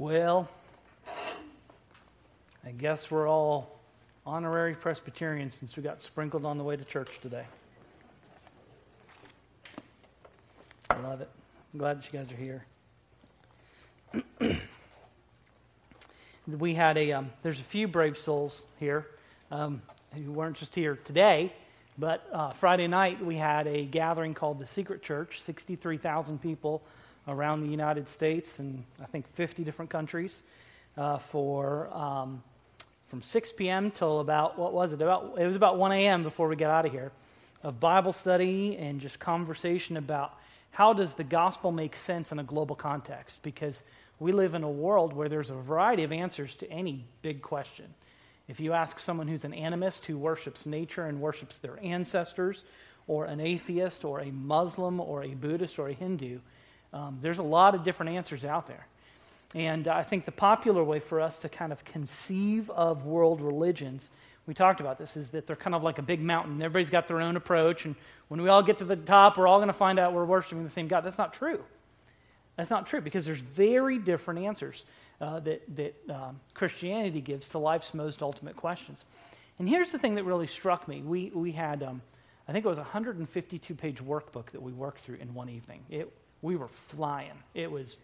Well, I guess we're all honorary Presbyterians since we got sprinkled on the way to church today. I love it. I'm glad that you guys are here. we had a, um, there's a few brave souls here um, who weren't just here today, but uh, Friday night we had a gathering called the Secret Church, 63,000 people around the United States and I think 50 different countries uh, for um, from 6 p.m. till about what was it? About it was about 1 a.m. before we got out of here, of Bible study and just conversation about how does the gospel make sense in a global context because we live in a world where there's a variety of answers to any big question. If you ask someone who's an animist who worships nature and worships their ancestors, or an atheist, or a Muslim, or a Buddhist, or a Hindu, um, there's a lot of different answers out there. And I think the popular way for us to kind of conceive of world religions, we talked about this, is that they're kind of like a big mountain. Everybody's got their own approach, and when we all get to the top, we're all going to find out we're worshiping the same God. That's not true. That's not true because there's very different answers uh, that, that um, Christianity gives to life's most ultimate questions. And here's the thing that really struck me. We, we had, um, I think it was a 152 page workbook that we worked through in one evening. It, we were flying. It was,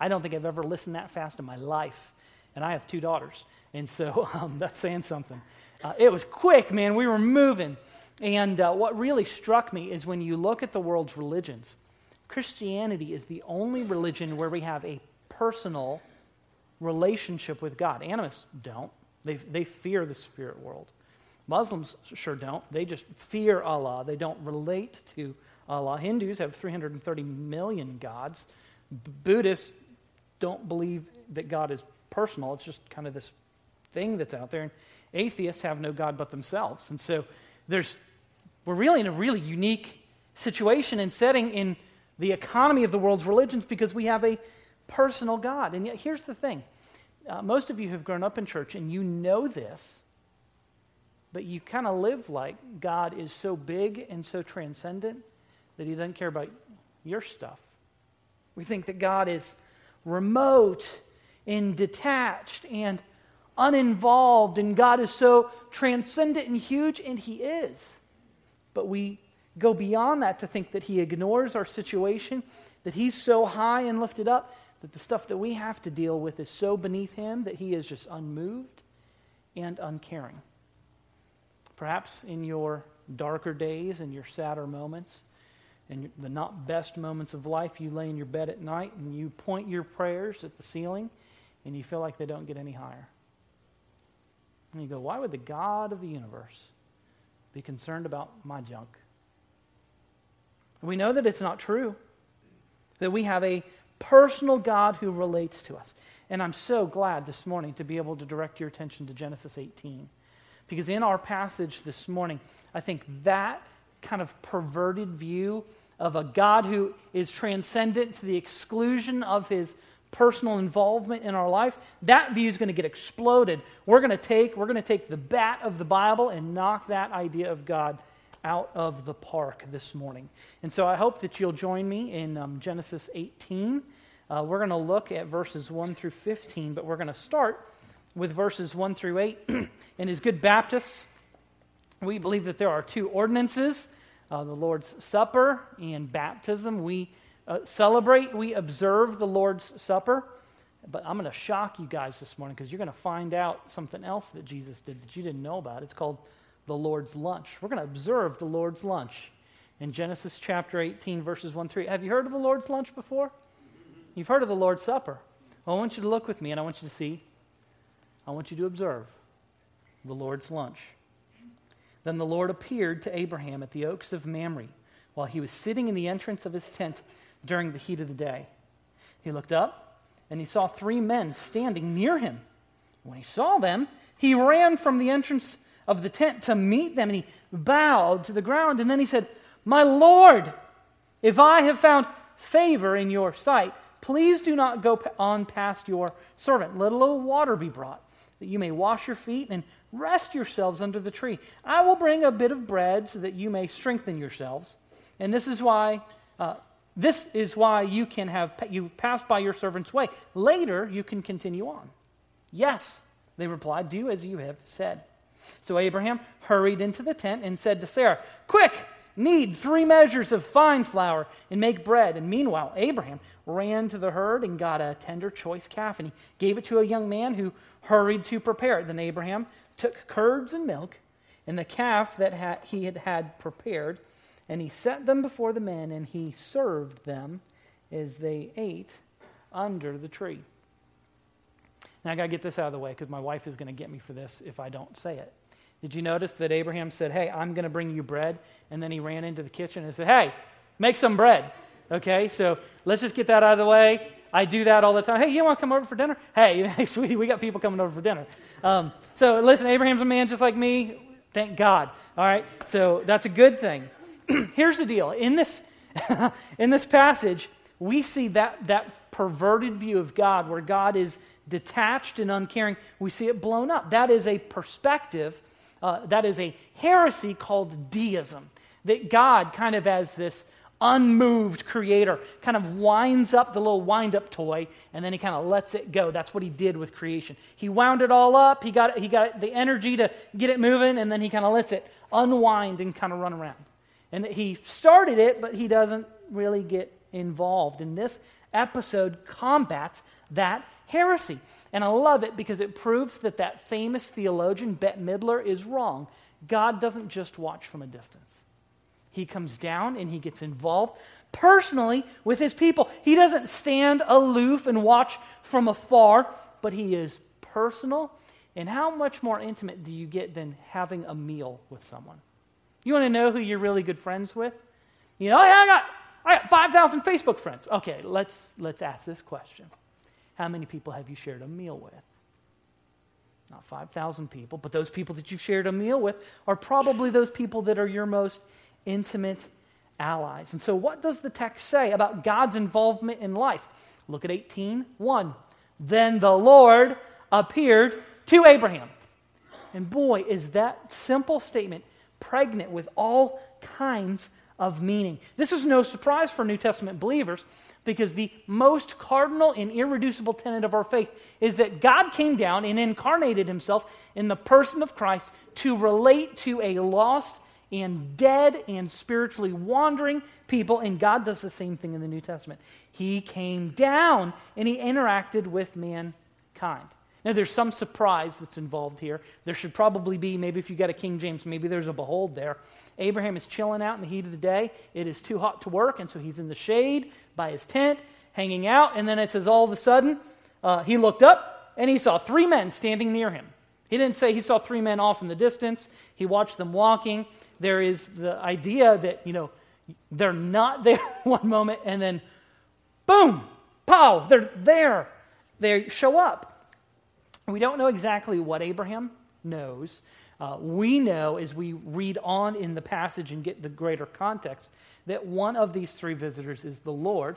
I don't think I've ever listened that fast in my life. And I have two daughters. And so um, that's saying something. Uh, it was quick, man. We were moving. And uh, what really struck me is when you look at the world's religions, Christianity is the only religion where we have a personal relationship with God. Animists don't, they, they fear the spirit world. Muslims sure don't. They just fear Allah, they don't relate to Allah. Hindus have 330 million gods. B- Buddhists don't believe that God is personal, it's just kind of this thing that's out there. And atheists have no God but themselves. And so there's, we're really in a really unique situation and setting in the economy of the world's religions because we have a personal God. And yet, here's the thing uh, most of you have grown up in church and you know this, but you kind of live like God is so big and so transcendent that he doesn't care about your stuff. We think that God is remote and detached and uninvolved, and God is so transcendent and huge, and he is. But we go beyond that to think that he ignores our situation, that he's so high and lifted up that the stuff that we have to deal with is so beneath him that he is just unmoved and uncaring. Perhaps in your darker days and your sadder moments, and the not best moments of life, you lay in your bed at night and you point your prayers at the ceiling and you feel like they don't get any higher. And you go, why would the God of the universe be concerned about my junk? We know that it's not true, that we have a personal God who relates to us. And I'm so glad this morning to be able to direct your attention to Genesis 18. Because in our passage this morning, I think that kind of perverted view of a God who is transcendent to the exclusion of his personal involvement in our life, that view is going to get exploded. We're going to take we're going to take the bat of the Bible and knock that idea of God out of the park this morning. And so I hope that you'll join me in um, Genesis 18. Uh, we're going to look at verses 1 through 15, but we're going to start with verses 1 through 8. and as good Baptists, we believe that there are two ordinances uh, the Lord's Supper and baptism. We uh, celebrate, we observe the Lord's Supper. But I'm going to shock you guys this morning because you're going to find out something else that Jesus did that you didn't know about. It's called the Lord's lunch. We're going to observe the Lord's lunch in Genesis chapter 18, verses 1 3. Have you heard of the Lord's lunch before? You've heard of the Lord's Supper. Well, I want you to look with me and I want you to see. I want you to observe the Lord's lunch. Then the Lord appeared to Abraham at the oaks of Mamre while he was sitting in the entrance of his tent during the heat of the day. He looked up and he saw three men standing near him. When he saw them, he ran from the entrance of the tent to meet them and he bowed to the ground. And then he said, My Lord, if I have found favor in your sight, please do not go on past your servant. Let a little water be brought, that you may wash your feet and Rest yourselves under the tree. I will bring a bit of bread so that you may strengthen yourselves. And this is why uh, This is why you can have you passed by your servant's way. Later you can continue on. Yes, they replied, do as you have said. So Abraham hurried into the tent and said to Sarah, Quick, knead three measures of fine flour and make bread. And meanwhile, Abraham ran to the herd and got a tender choice calf, and he gave it to a young man who hurried to prepare it. Then Abraham took curds and milk and the calf that he had had prepared, and he set them before the men, and he served them as they ate under the tree. Now, I got to get this out of the way because my wife is going to get me for this if I don't say it. Did you notice that Abraham said, Hey, I'm going to bring you bread? And then he ran into the kitchen and said, Hey, make some bread. Okay, so let's just get that out of the way. I do that all the time. Hey, you want to come over for dinner? Hey, sweetie, we got people coming over for dinner. Um, so listen, Abraham's a man just like me. Thank God. All right, so that's a good thing. Here's the deal. In this, in this passage, we see that, that perverted view of God where God is detached and uncaring, we see it blown up. That is a perspective, uh, that is a heresy called deism. That God, kind of as this unmoved creator, kind of winds up the little wind up toy and then he kind of lets it go. That's what he did with creation. He wound it all up, he got, he got the energy to get it moving, and then he kind of lets it unwind and kind of run around. And he started it, but he doesn't really get involved. And this episode combats that heresy. And I love it because it proves that that famous theologian, Bette Midler, is wrong. God doesn't just watch from a distance. He comes down and he gets involved personally with his people. He doesn't stand aloof and watch from afar, but he is personal. And how much more intimate do you get than having a meal with someone? You want to know who you're really good friends with? You know, oh, I got, I got 5,000 Facebook friends. Okay, let's, let's ask this question. How many people have you shared a meal with? Not 5,000 people, but those people that you've shared a meal with are probably those people that are your most intimate allies. And so, what does the text say about God's involvement in life? Look at 18 1. Then the Lord appeared to Abraham. And boy, is that simple statement pregnant with all kinds of meaning. This is no surprise for New Testament believers because the most cardinal and irreducible tenet of our faith is that God came down and incarnated himself in the person of Christ to relate to a lost and dead and spiritually wandering people, and God does the same thing in the New Testament. He came down and he interacted with mankind. Now, there's some surprise that's involved here. There should probably be, maybe if you got a King James, maybe there's a behold there. Abraham is chilling out in the heat of the day. It is too hot to work, and so he's in the shade by his tent, hanging out. And then it says, all of a sudden, uh, he looked up and he saw three men standing near him. He didn't say he saw three men off in the distance, he watched them walking. There is the idea that, you know, they're not there one moment and then boom, pow, they're there. They show up. We don't know exactly what Abraham knows. Uh, we know as we read on in the passage and get the greater context that one of these three visitors is the Lord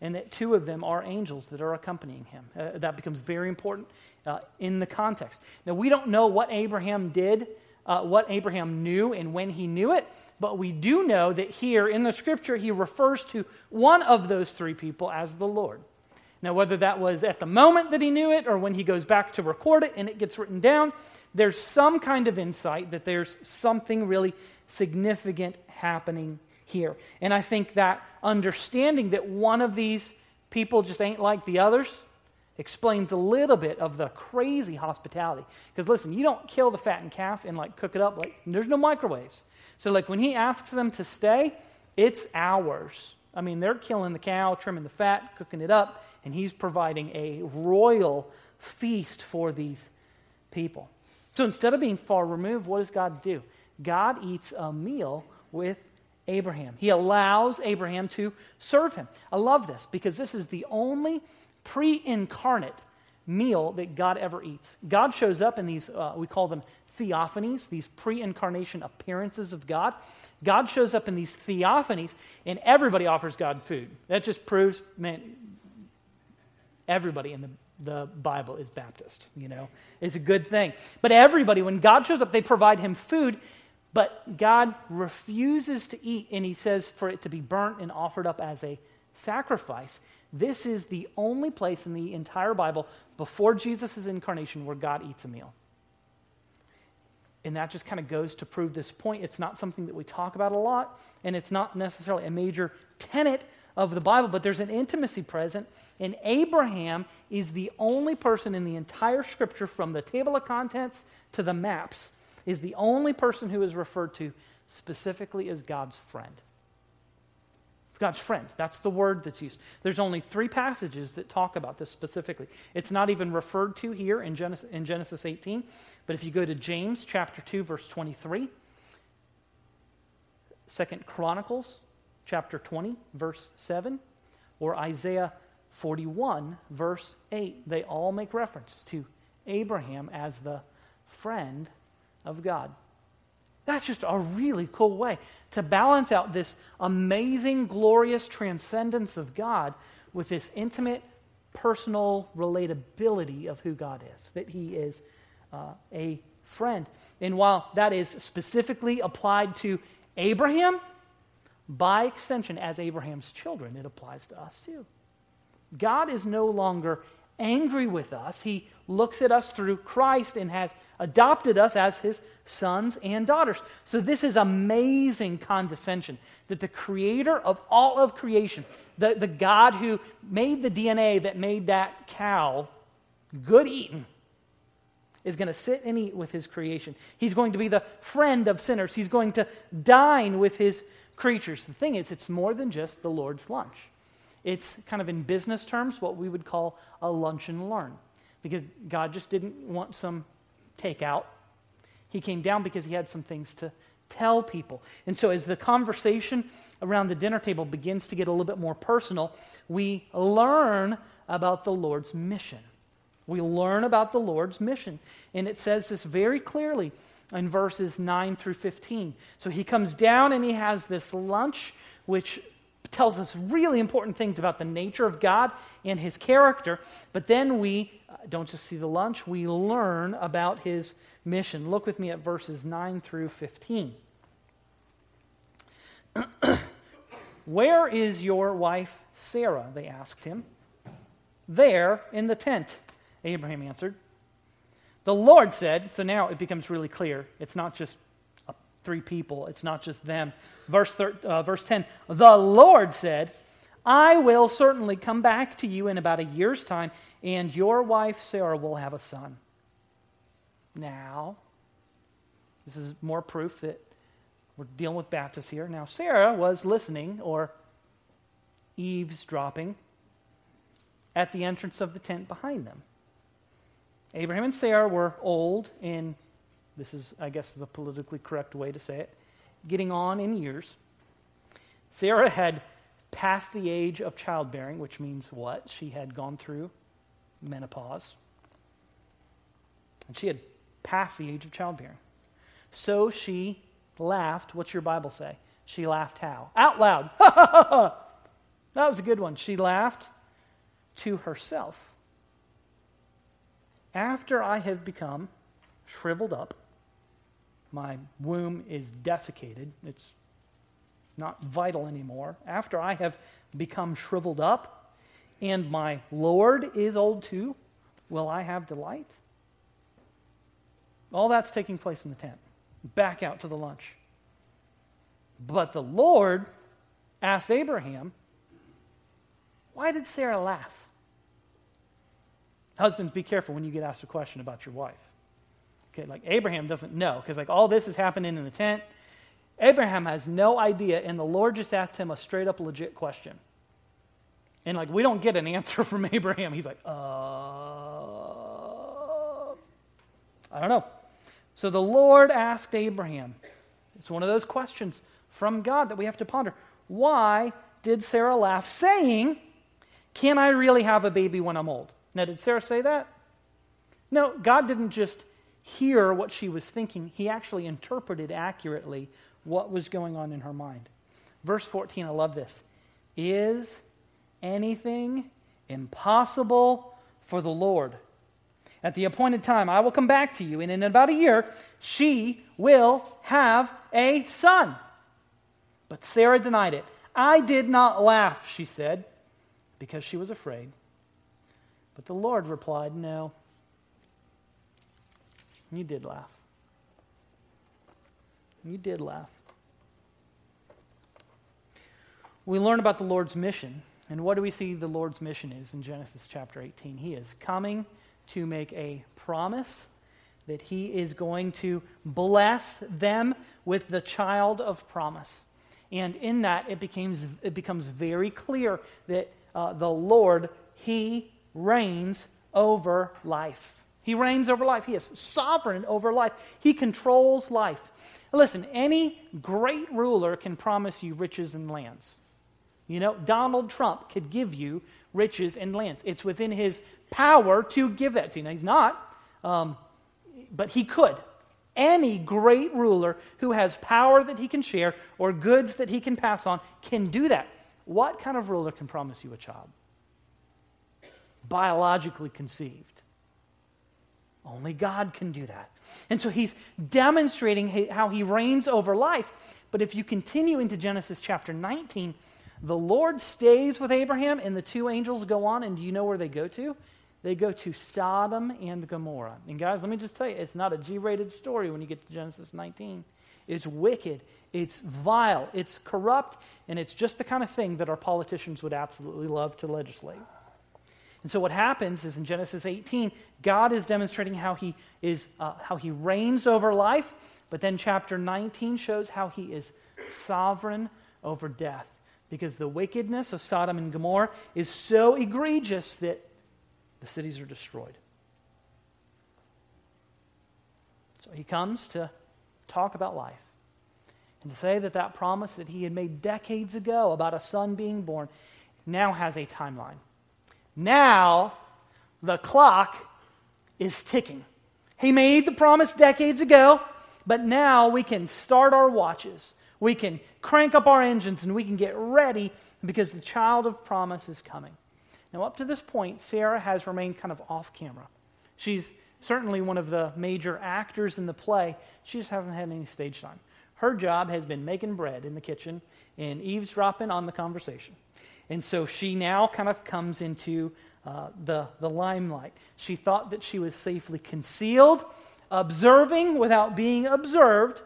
and that two of them are angels that are accompanying him. Uh, that becomes very important uh, in the context. Now, we don't know what Abraham did, uh, what Abraham knew, and when he knew it, but we do know that here in the scripture he refers to one of those three people as the Lord. Now, whether that was at the moment that he knew it or when he goes back to record it and it gets written down, there's some kind of insight that there's something really significant happening here. And I think that understanding that one of these people just ain't like the others explains a little bit of the crazy hospitality. Because listen, you don't kill the fattened calf and like cook it up like there's no microwaves. So like when he asks them to stay, it's hours. I mean, they're killing the cow, trimming the fat, cooking it up, and he's providing a royal feast for these people. So instead of being far removed, what does God do? God eats a meal with Abraham. He allows Abraham to serve him. I love this because this is the only pre incarnate meal that God ever eats. God shows up in these, uh, we call them theophanies, these pre incarnation appearances of God. God shows up in these theophanies, and everybody offers God food. That just proves, man, everybody in the, the Bible is Baptist, you know, it's a good thing. But everybody, when God shows up, they provide him food But God refuses to eat, and he says for it to be burnt and offered up as a sacrifice. This is the only place in the entire Bible before Jesus' incarnation where God eats a meal. And that just kind of goes to prove this point. It's not something that we talk about a lot, and it's not necessarily a major tenet of the Bible, but there's an intimacy present. And Abraham is the only person in the entire scripture, from the table of contents to the maps, is the only person who is referred to specifically as God's friend. God's friend. That's the word that's used. There's only three passages that talk about this specifically. It's not even referred to here in Genesis, in Genesis 18, but if you go to James chapter 2, verse 23, Second Chronicles chapter 20, verse 7, or Isaiah 41, verse 8, they all make reference to Abraham as the friend of God. That's just a really cool way to balance out this amazing, glorious transcendence of God with this intimate, personal relatability of who God is, that He is uh, a friend. And while that is specifically applied to Abraham, by extension, as Abraham's children, it applies to us too. God is no longer angry with us. He looks at us through Christ and has adopted us as his sons and daughters. So, this is amazing condescension that the creator of all of creation, the, the God who made the DNA that made that cow good eating, is going to sit and eat with his creation. He's going to be the friend of sinners. He's going to dine with his creatures. The thing is, it's more than just the Lord's lunch. It's kind of in business terms what we would call a lunch and learn. Because God just didn't want some takeout. He came down because he had some things to tell people. And so, as the conversation around the dinner table begins to get a little bit more personal, we learn about the Lord's mission. We learn about the Lord's mission. And it says this very clearly in verses 9 through 15. So he comes down and he has this lunch, which tells us really important things about the nature of God and his character. But then we don't just see the lunch, we learn about his mission. Look with me at verses 9 through 15. Where is your wife Sarah? They asked him. There in the tent, Abraham answered. The Lord said, so now it becomes really clear. It's not just uh, three people, it's not just them. Verse, thir- uh, verse 10 The Lord said, I will certainly come back to you in about a year's time, and your wife Sarah will have a son. Now, this is more proof that we're dealing with Baptists here. Now, Sarah was listening or eavesdropping at the entrance of the tent behind them. Abraham and Sarah were old in, this is, I guess, the politically correct way to say it, getting on in years. Sarah had passed the age of childbearing, which means what? She had gone through menopause. And she had passed the age of childbearing. So she laughed. What's your Bible say? She laughed how? Out loud. that was a good one. She laughed to herself. After I have become shriveled up, my womb is desiccated, it's not vital anymore. After I have become shriveled up, and my Lord is old too, will I have delight? All that's taking place in the tent. Back out to the lunch. But the Lord asked Abraham, Why did Sarah laugh? Husbands, be careful when you get asked a question about your wife. Okay, like Abraham doesn't know because like all this is happening in the tent. Abraham has no idea, and the Lord just asked him a straight up legit question. And like we don't get an answer from Abraham. He's like, uh I don't know. So the Lord asked Abraham. It's one of those questions from God that we have to ponder. Why did Sarah laugh, saying, Can I really have a baby when I'm old? Now, did Sarah say that? No, God didn't just hear what she was thinking, He actually interpreted accurately what was going on in her mind. Verse 14, I love this. Is anything impossible for the Lord? At the appointed time, I will come back to you, and in about a year, she will have a son. But Sarah denied it. I did not laugh, she said, because she was afraid. But the Lord replied, No, you did laugh. You did laugh. We learn about the Lord's mission. And what do we see the Lord's mission is in Genesis chapter 18? He is coming to make a promise that he is going to bless them with the child of promise. And in that, it becomes, it becomes very clear that uh, the Lord, he reigns over life. He reigns over life. He is sovereign over life. He controls life. Listen, any great ruler can promise you riches and lands. You know, Donald Trump could give you riches and lands. It's within his power to give that to you. Now, he's not, um, but he could. Any great ruler who has power that he can share or goods that he can pass on can do that. What kind of ruler can promise you a child? Biologically conceived. Only God can do that. And so he's demonstrating how he reigns over life. But if you continue into Genesis chapter 19, the Lord stays with Abraham, and the two angels go on, and do you know where they go to? They go to Sodom and Gomorrah. And guys, let me just tell you, it's not a G rated story when you get to Genesis 19. It's wicked, it's vile, it's corrupt, and it's just the kind of thing that our politicians would absolutely love to legislate. And so what happens is in Genesis 18, God is demonstrating how he is uh, how he reigns over life, but then chapter 19 shows how he is sovereign over death because the wickedness of Sodom and Gomorrah is so egregious that the cities are destroyed. So he comes to talk about life and to say that that promise that he had made decades ago about a son being born now has a timeline. Now the clock is ticking. He made the promise decades ago, but now we can start our watches we can crank up our engines and we can get ready because the child of promise is coming. Now, up to this point, Sarah has remained kind of off camera. She's certainly one of the major actors in the play. She just hasn't had any stage time. Her job has been making bread in the kitchen and eavesdropping on the conversation. And so she now kind of comes into uh, the, the limelight. She thought that she was safely concealed, observing without being observed,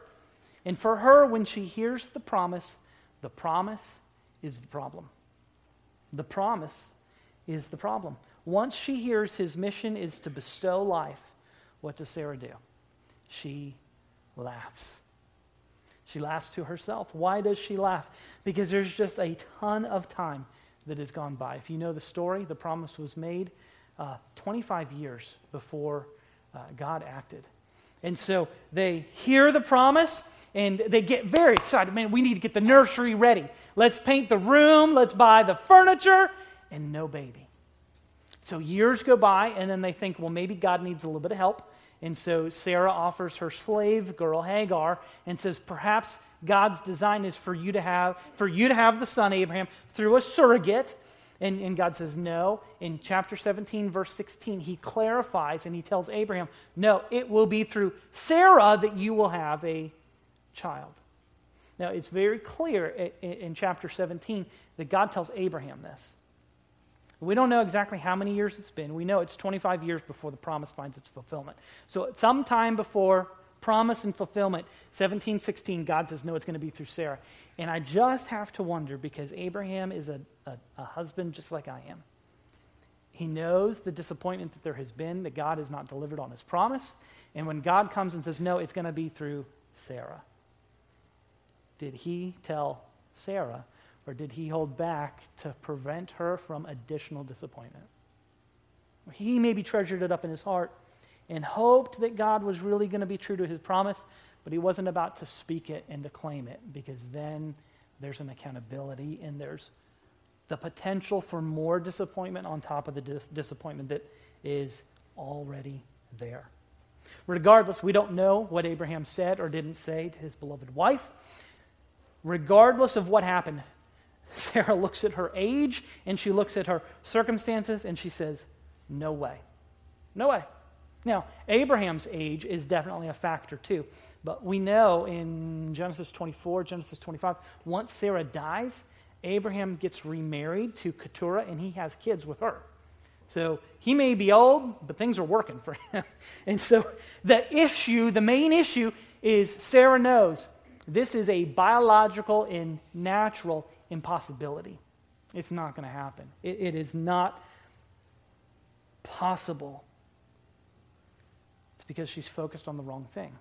and for her, when she hears the promise, the promise is the problem. The promise is the problem. Once she hears his mission is to bestow life, what does Sarah do? She laughs. She laughs to herself. Why does she laugh? Because there's just a ton of time that has gone by. If you know the story, the promise was made uh, 25 years before uh, God acted. And so they hear the promise and they get very excited. Man, we need to get the nursery ready. Let's paint the room, let's buy the furniture, and no baby. So years go by, and then they think, well, maybe God needs a little bit of help. And so Sarah offers her slave girl Hagar and says, perhaps God's design is for you to have for you to have the son Abraham through a surrogate. And, and God says, no. In chapter 17, verse 16, he clarifies and he tells Abraham, no, it will be through Sarah that you will have a child. Now, it's very clear in, in chapter 17 that God tells Abraham this. We don't know exactly how many years it's been. We know it's 25 years before the promise finds its fulfillment. So, sometime before promise and fulfillment, 1716, God says, No, it's going to be through Sarah. And I just have to wonder because Abraham is a, a, a husband just like I am. He knows the disappointment that there has been, that God has not delivered on his promise. And when God comes and says, No, it's going to be through Sarah did he tell Sarah, or did he hold back to prevent her from additional disappointment? He maybe treasured it up in his heart and hoped that God was really going to be true to his promise, but he wasn't about to speak it and to claim it because then there's an accountability and there's the potential for more disappointment on top of the dis- disappointment that is already there. Regardless, we don't know what Abraham said or didn't say to his beloved wife regardless of what happened, Sarah looks at her age and she looks at her circumstances and she says, No way. No way. Now, Abraham's age is definitely a factor too. But we know in Genesis 24, Genesis 25, once Sarah dies, Abraham gets remarried to Keturah and he has kids with her. So he may be old, but things are working for him. and so the issue, the main issue, is Sarah knows this is a biological and natural impossibility. It's not going to happen. It, it is not possible. It's because she's focused on the wrong thing.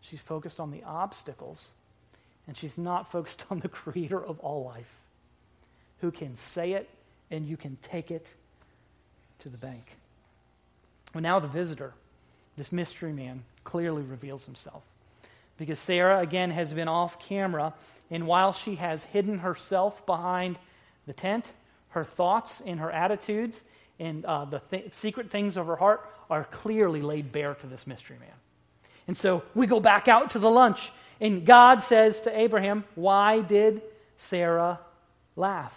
She's focused on the obstacles, and she's not focused on the creator of all life, who can say it and you can take it to the bank. Well, now the visitor, this mystery man, clearly reveals himself. Because Sarah, again, has been off camera, and while she has hidden herself behind the tent, her thoughts and her attitudes and uh, the th- secret things of her heart are clearly laid bare to this mystery man. And so we go back out to the lunch, and God says to Abraham, Why did Sarah laugh?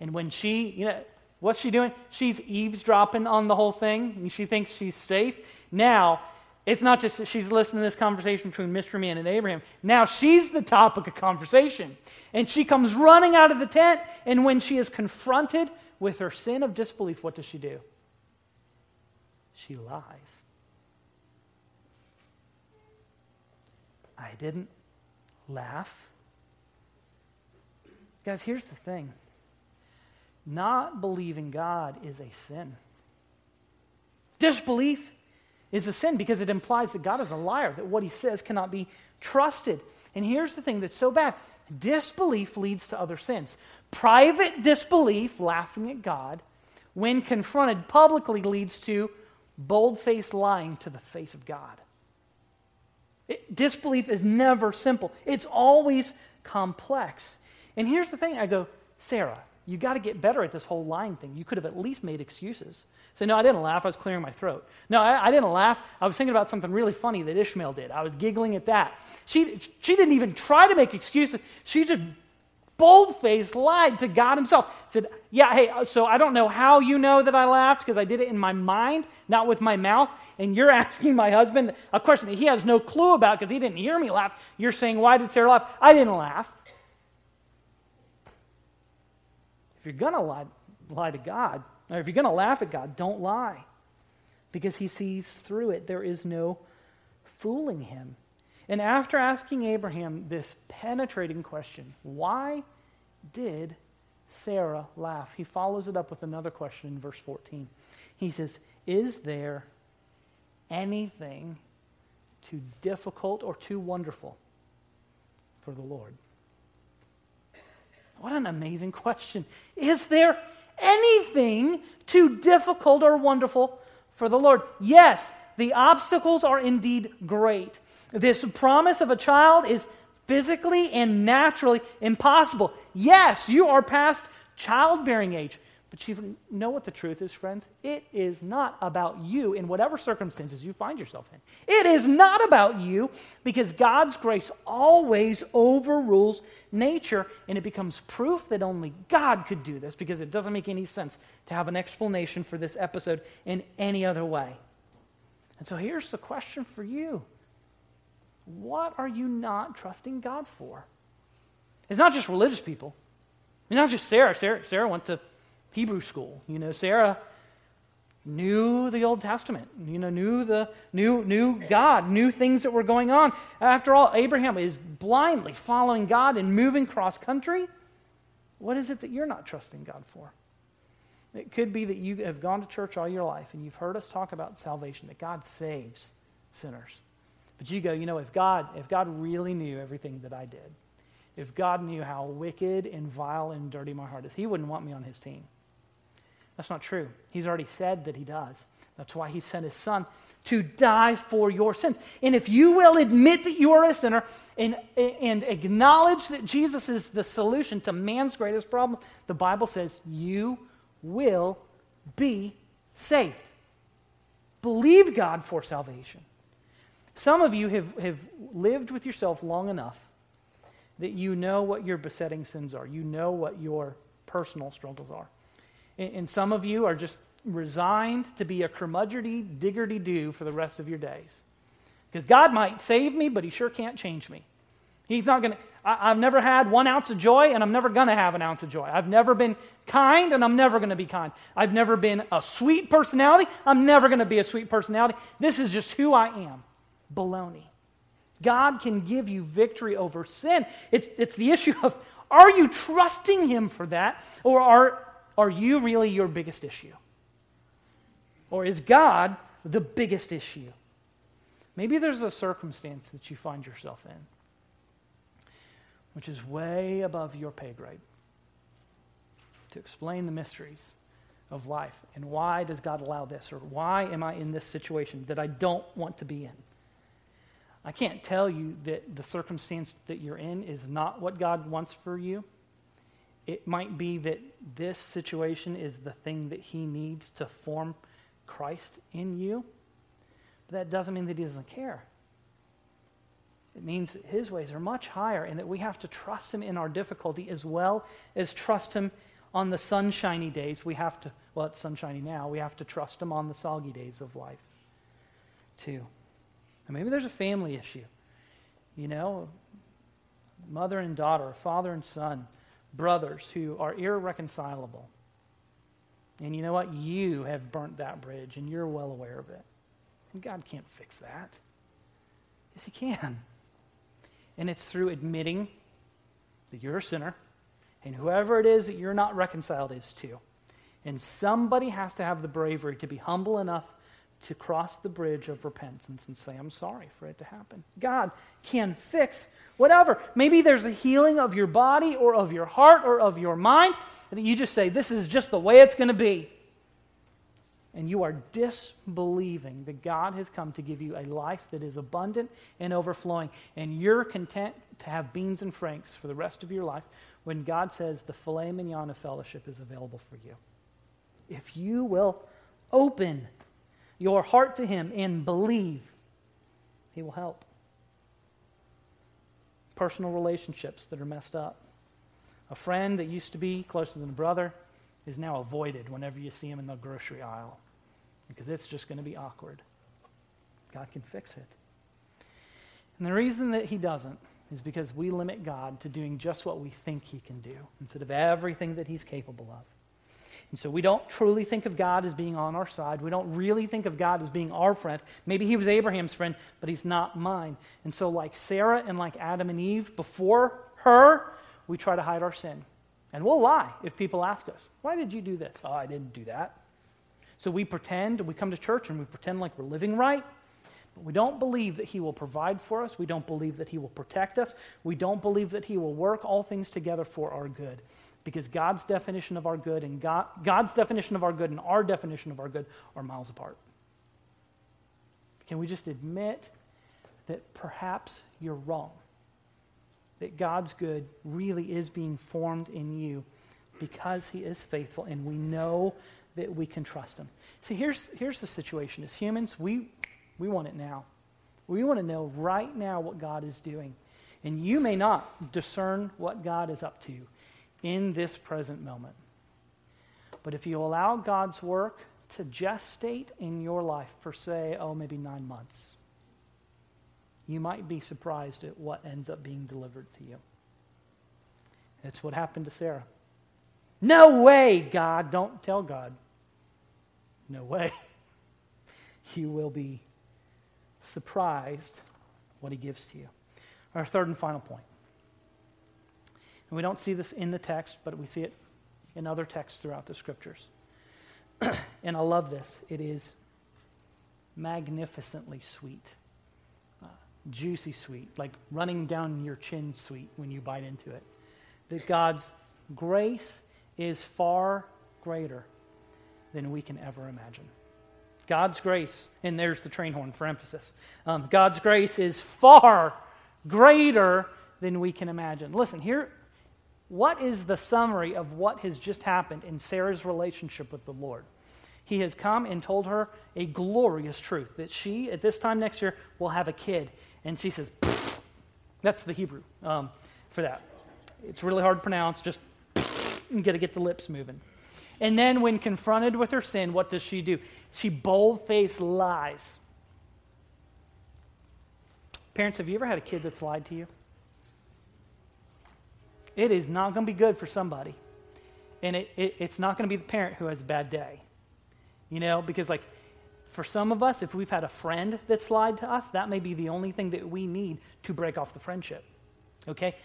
And when she, you know, what's she doing? She's eavesdropping on the whole thing, she thinks she's safe. Now, it's not just she's listening to this conversation between Mystery Man and Abraham. Now she's the topic of conversation. And she comes running out of the tent, and when she is confronted with her sin of disbelief, what does she do? She lies. I didn't laugh. Guys, here's the thing not believing God is a sin. Disbelief is a sin because it implies that God is a liar, that what he says cannot be trusted. And here's the thing that's so bad disbelief leads to other sins. Private disbelief, laughing at God, when confronted publicly, leads to bold faced lying to the face of God. It, disbelief is never simple, it's always complex. And here's the thing I go, Sarah, you got to get better at this whole lying thing. You could have at least made excuses. Say, no, I didn't laugh. I was clearing my throat. No, I, I, didn't laugh. I was thinking about something really funny that Ishmael did. I was giggling at that. She, she didn't even try to make excuses. She just bold faced lied to God Himself. Said, Yeah, hey, uh, so I don't know how you know that I laughed because I did it in my mind, not with my mouth. And you're asking my husband a question that he has no clue about because he didn't hear me laugh. You're saying, Why did Sarah laugh? I didn't laugh. If you're going to lie, lie to God, or if you're going to laugh at God, don't lie because He sees through it. There is no fooling Him. And after asking Abraham this penetrating question, why did Sarah laugh? He follows it up with another question in verse 14. He says, Is there anything too difficult or too wonderful for the Lord? What an amazing question. Is there anything too difficult or wonderful for the Lord? Yes, the obstacles are indeed great. This promise of a child is physically and naturally impossible. Yes, you are past childbearing age. But you know what the truth is, friends? It is not about you in whatever circumstances you find yourself in. It is not about you because God's grace always overrules nature, and it becomes proof that only God could do this because it doesn't make any sense to have an explanation for this episode in any other way. And so here's the question for you What are you not trusting God for? It's not just religious people. It's not just Sarah. Sarah, Sarah went to Hebrew school. You know, Sarah knew the Old Testament, you know, knew the knew knew God, knew things that were going on. After all, Abraham is blindly following God and moving cross country. What is it that you're not trusting God for? It could be that you have gone to church all your life and you've heard us talk about salvation, that God saves sinners. But you go, you know, if God, if God really knew everything that I did, if God knew how wicked and vile and dirty my heart is, He wouldn't want me on His team. That's not true. He's already said that he does. That's why he sent his son to die for your sins. And if you will admit that you are a sinner and, and acknowledge that Jesus is the solution to man's greatest problem, the Bible says you will be saved. Believe God for salvation. Some of you have, have lived with yourself long enough that you know what your besetting sins are, you know what your personal struggles are. And some of you are just resigned to be a curmudgeonly diggerty do for the rest of your days. Because God might save me, but He sure can't change me. He's not going to. I've never had one ounce of joy, and I'm never going to have an ounce of joy. I've never been kind, and I'm never going to be kind. I've never been a sweet personality. I'm never going to be a sweet personality. This is just who I am. Baloney. God can give you victory over sin. It's, it's the issue of are you trusting Him for that, or are, are you really your biggest issue? Or is God the biggest issue? Maybe there's a circumstance that you find yourself in which is way above your pay grade to explain the mysteries of life and why does God allow this or why am I in this situation that I don't want to be in. I can't tell you that the circumstance that you're in is not what God wants for you. It might be that this situation is the thing that He needs to form Christ in you, but that doesn't mean that He doesn't care. It means that his ways are much higher and that we have to trust him in our difficulty as well as trust him on the sunshiny days. We have to, well, it's sunshiny now. We have to trust him on the soggy days of life, too. And maybe there's a family issue. You know, mother and daughter, father and son, brothers who are irreconcilable. And you know what? You have burnt that bridge and you're well aware of it. And God can't fix that. Yes, He can. And it's through admitting that you're a sinner and whoever it is that you're not reconciled is to. And somebody has to have the bravery to be humble enough to cross the bridge of repentance and say, I'm sorry for it to happen. God can fix whatever. Maybe there's a healing of your body or of your heart or of your mind, that you just say, This is just the way it's going to be and you are disbelieving that God has come to give you a life that is abundant and overflowing, and you're content to have beans and franks for the rest of your life when God says the filet mignon of fellowship is available for you. If you will open your heart to Him and believe, He will help. Personal relationships that are messed up. A friend that used to be closer than a brother is now avoided whenever you see him in the grocery aisle because it's just going to be awkward. God can fix it. And the reason that He doesn't is because we limit God to doing just what we think He can do instead of everything that He's capable of. And so we don't truly think of God as being on our side. We don't really think of God as being our friend. Maybe he was Abraham's friend, but he's not mine. And so, like Sarah and like Adam and Eve, before her, we try to hide our sin. And we'll lie if people ask us, Why did you do this? Oh, I didn't do that. So we pretend, we come to church and we pretend like we're living right, but we don't believe that He will provide for us. We don't believe that He will protect us. We don't believe that He will work all things together for our good. Because God's definition of our good and God, God's definition of our good and our definition of our good are miles apart. Can we just admit that perhaps you're wrong? That God's good really is being formed in you because He is faithful, and we know that we can trust him. See, here's, here's the situation. As humans, we, we want it now. We want to know right now what God is doing. And you may not discern what God is up to in this present moment. But if you allow God's work to gestate in your life for, say, oh, maybe nine months, you might be surprised at what ends up being delivered to you. It's what happened to Sarah. No way, God. Don't tell God. No way. You will be surprised what he gives to you. Our third and final point. We don't see this in the text, but we see it in other texts throughout the scriptures. and I love this. It is magnificently sweet, uh, juicy sweet, like running down your chin sweet when you bite into it. That God's grace is far greater than we can ever imagine. God's grace, and there's the train horn for emphasis. Um, God's grace is far greater than we can imagine. Listen, here, what is the summary of what has just happened in Sarah's relationship with the Lord? He has come and told her a glorious truth that she, at this time next year, will have a kid. And she says, that's the Hebrew um, for that. It's really hard to pronounce, just you got to get the lips moving. And then, when confronted with her sin, what does she do? She bold faced lies. Parents, have you ever had a kid that's lied to you? It is not going to be good for somebody. And it, it, it's not going to be the parent who has a bad day. You know, because, like, for some of us, if we've had a friend that's lied to us, that may be the only thing that we need to break off the friendship. Okay?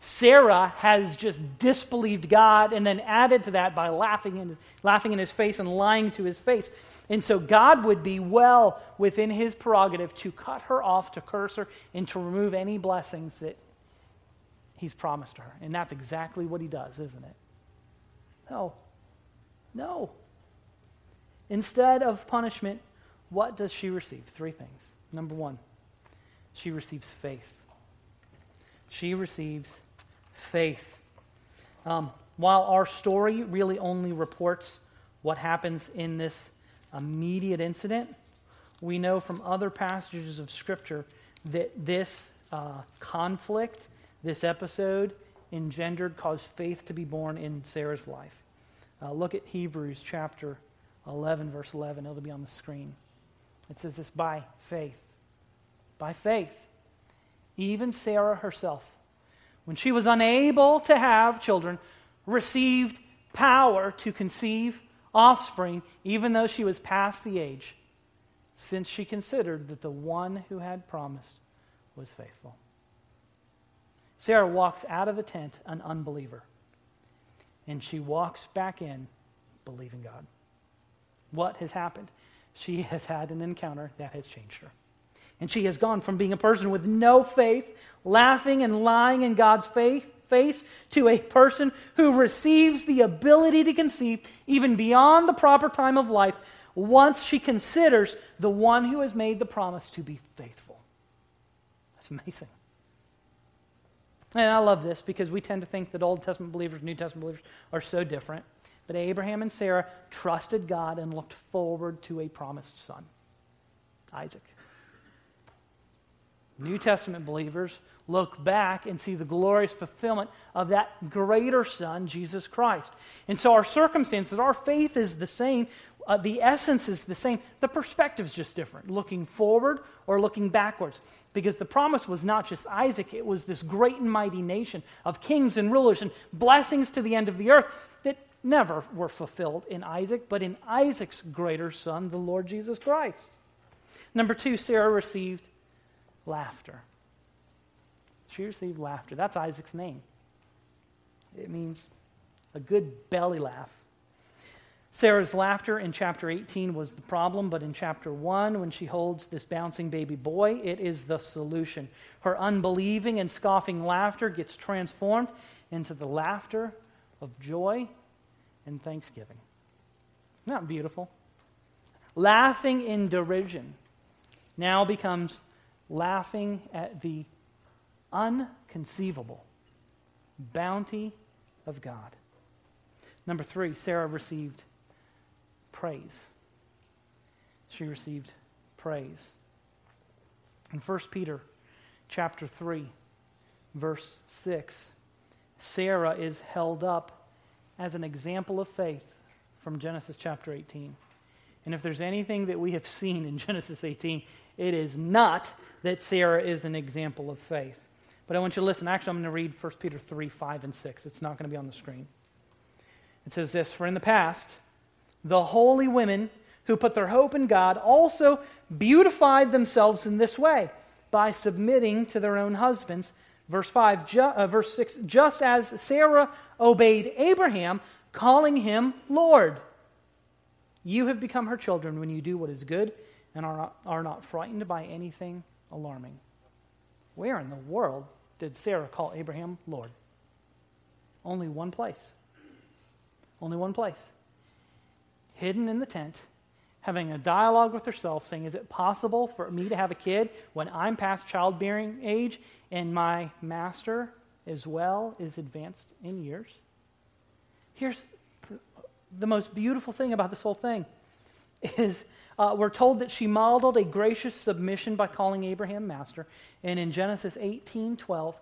Sarah has just disbelieved God and then added to that by laughing in, laughing in his face and lying to his face. And so God would be well within his prerogative to cut her off, to curse her, and to remove any blessings that he's promised her. And that's exactly what he does, isn't it? No. No. Instead of punishment, what does she receive? Three things. Number one, she receives faith. She receives faith. Um, while our story really only reports what happens in this immediate incident, we know from other passages of Scripture that this uh, conflict, this episode, engendered, caused faith to be born in Sarah's life. Uh, look at Hebrews chapter 11, verse 11. It'll be on the screen. It says this by faith. By faith. Even Sarah herself, when she was unable to have children, received power to conceive offspring, even though she was past the age, since she considered that the one who had promised was faithful. Sarah walks out of the tent an unbeliever, and she walks back in believing God. What has happened? she has had an encounter that has changed her. And she has gone from being a person with no faith, laughing and lying in God's faith, face, to a person who receives the ability to conceive even beyond the proper time of life once she considers the one who has made the promise to be faithful. That's amazing. And I love this because we tend to think that Old Testament believers, New Testament believers are so different. But Abraham and Sarah trusted God and looked forward to a promised son, Isaac. New Testament believers look back and see the glorious fulfillment of that greater son, Jesus Christ. And so our circumstances, our faith is the same. Uh, the essence is the same. The perspective is just different, looking forward or looking backwards. Because the promise was not just Isaac, it was this great and mighty nation of kings and rulers and blessings to the end of the earth that never were fulfilled in Isaac, but in Isaac's greater son, the Lord Jesus Christ. Number two, Sarah received laughter. She received laughter. That's Isaac's name. It means a good belly laugh. Sarah's laughter in chapter 18 was the problem, but in chapter 1, when she holds this bouncing baby boy, it is the solution. Her unbelieving and scoffing laughter gets transformed into the laughter of joy and thanksgiving. Isn't beautiful? Laughing in derision now becomes laughing at the unconceivable bounty of God. Number three, Sarah received praise. She received praise. In 1 Peter chapter 3, verse 6, Sarah is held up as an example of faith from Genesis chapter 18. And if there's anything that we have seen in Genesis 18, it is not that Sarah is an example of faith. But I want you to listen. Actually, I'm going to read 1 Peter 3, 5, and 6. It's not going to be on the screen. It says this For in the past, the holy women who put their hope in God also beautified themselves in this way by submitting to their own husbands Verse 5, ju- uh, verse 6, just as Sarah obeyed Abraham, calling him Lord. You have become her children when you do what is good and are not, are not frightened by anything alarming. Where in the world did Sarah call Abraham Lord? Only one place. Only one place. Hidden in the tent, having a dialogue with herself, saying, Is it possible for me to have a kid when I'm past childbearing age and my master as well is advanced in years. Here's the most beautiful thing about this whole thing is uh, we're told that she modeled a gracious submission by calling Abraham master. And in Genesis 18 12,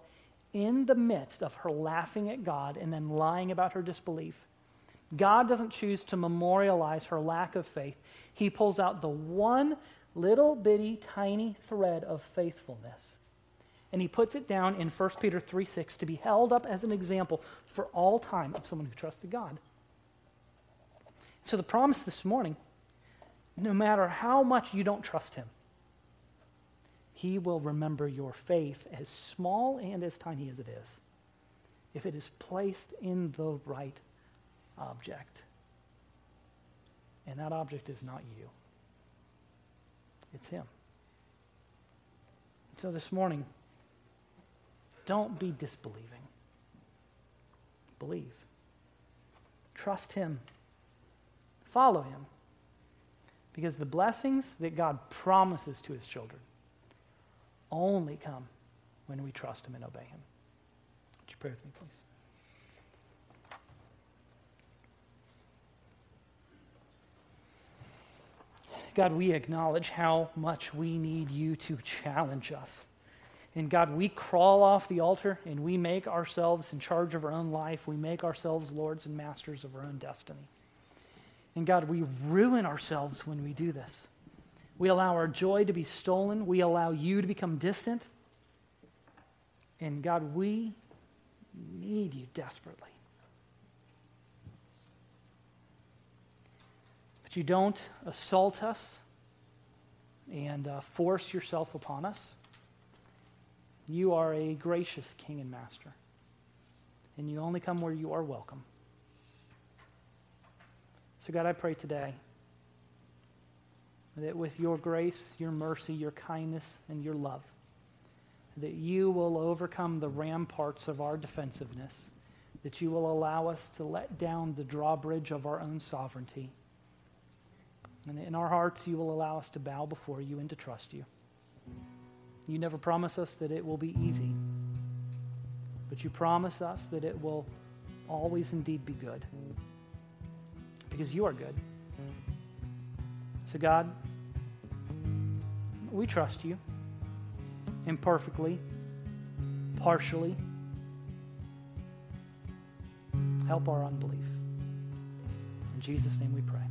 in the midst of her laughing at God and then lying about her disbelief, God doesn't choose to memorialize her lack of faith. He pulls out the one little bitty tiny thread of faithfulness and he puts it down in 1 Peter 3 6 to be held up as an example for all time of someone who trusted God. So the promise this morning no matter how much you don't trust him, he will remember your faith, as small and as tiny as it is, if it is placed in the right object. And that object is not you, it's him. So this morning, don't be disbelieving. Believe. Trust him. Follow him. Because the blessings that God promises to his children only come when we trust him and obey him. Would you pray with me, please? God, we acknowledge how much we need you to challenge us. And God, we crawl off the altar and we make ourselves in charge of our own life. We make ourselves lords and masters of our own destiny. And God, we ruin ourselves when we do this. We allow our joy to be stolen. We allow you to become distant. And God, we need you desperately. You don't assault us and uh, force yourself upon us. You are a gracious King and Master. And you only come where you are welcome. So, God, I pray today that with your grace, your mercy, your kindness, and your love, that you will overcome the ramparts of our defensiveness, that you will allow us to let down the drawbridge of our own sovereignty. And in our hearts, you will allow us to bow before you and to trust you. You never promise us that it will be easy, but you promise us that it will always indeed be good because you are good. So, God, we trust you imperfectly, partially. Help our unbelief. In Jesus' name we pray.